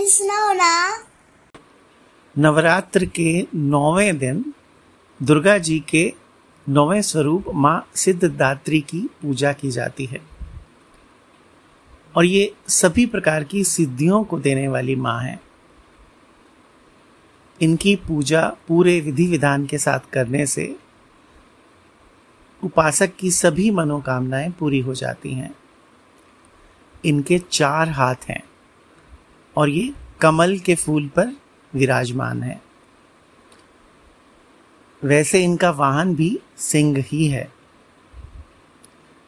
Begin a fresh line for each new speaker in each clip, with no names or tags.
सुनाओ ना
नवरात्र के नौवें दिन दुर्गा जी के नौवें स्वरूप माँ सिद्धदात्री की पूजा की जाती है। और ये सभी प्रकार की सिद्धियों को देने वाली माँ है। इनकी पूजा पूरे विधि विधान के साथ करने से उपासक की सभी मनोकामनाएँ पूरी हो जाती हैं। इनके चार हाथ हैं। और ये कमल के फूल पर विराजमान है। वैसे इनका वाहन भी सिंह ही है।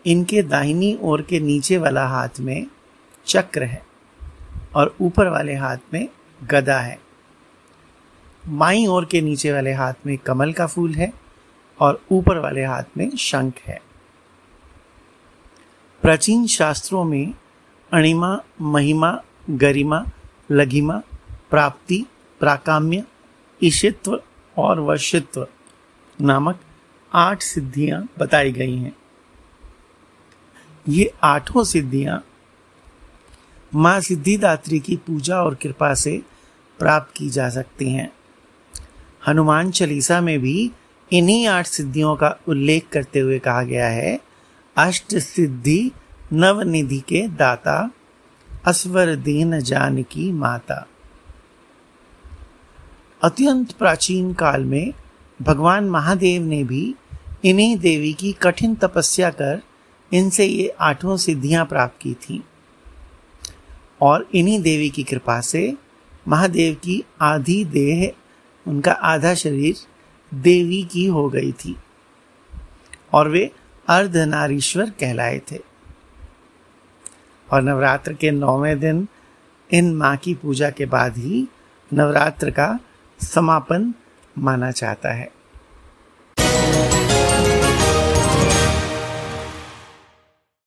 इनके दाहिनी ओर के नीचे वाला हाथ में चक्र है और ऊपर वाले हाथ में गदा है। माई ओर के नीचे वाले हाथ में कमल का फूल है और ऊपर वाले हाथ में शंख है। प्राचीन शास्त्रों में अणिमा, महिमा गरिमा, लघिमा, प्राप्ति, प्राकाम्य, ईशित्व और वशित्व नामक आठ सिद्धियाँ बताई गई हैं। ये आठों सिद्धियाँ माँ सिद्धिदात्री की पूजा और कृपा से प्राप्त की जा सकती हैं। हनुमान चालीसा में भी इन्हीं आठ सिद्धियों का उल्लेख करते हुए कहा गया है, अष्ट सिद्धि नवनिधि के दाता अस्वर दीन जान की माता। अत्यंत प्राचीन काल में भगवान महादेव ने भी इन्हीं देवी की कठिन तपस्या कर इनसे ये आठों सिद्धियाँ प्राप्त की थी। और इन्हीं देवी की कृपा से महादेव की आधी देह, उनका आधा शरीर देवी की हो गई थी और वे अर्धनारीश्वर कहलाए थे। और नवरात्र के नौवें दिन, इन माँ की पूजा के बाद ही नवरात्र का समापन माना जाता है।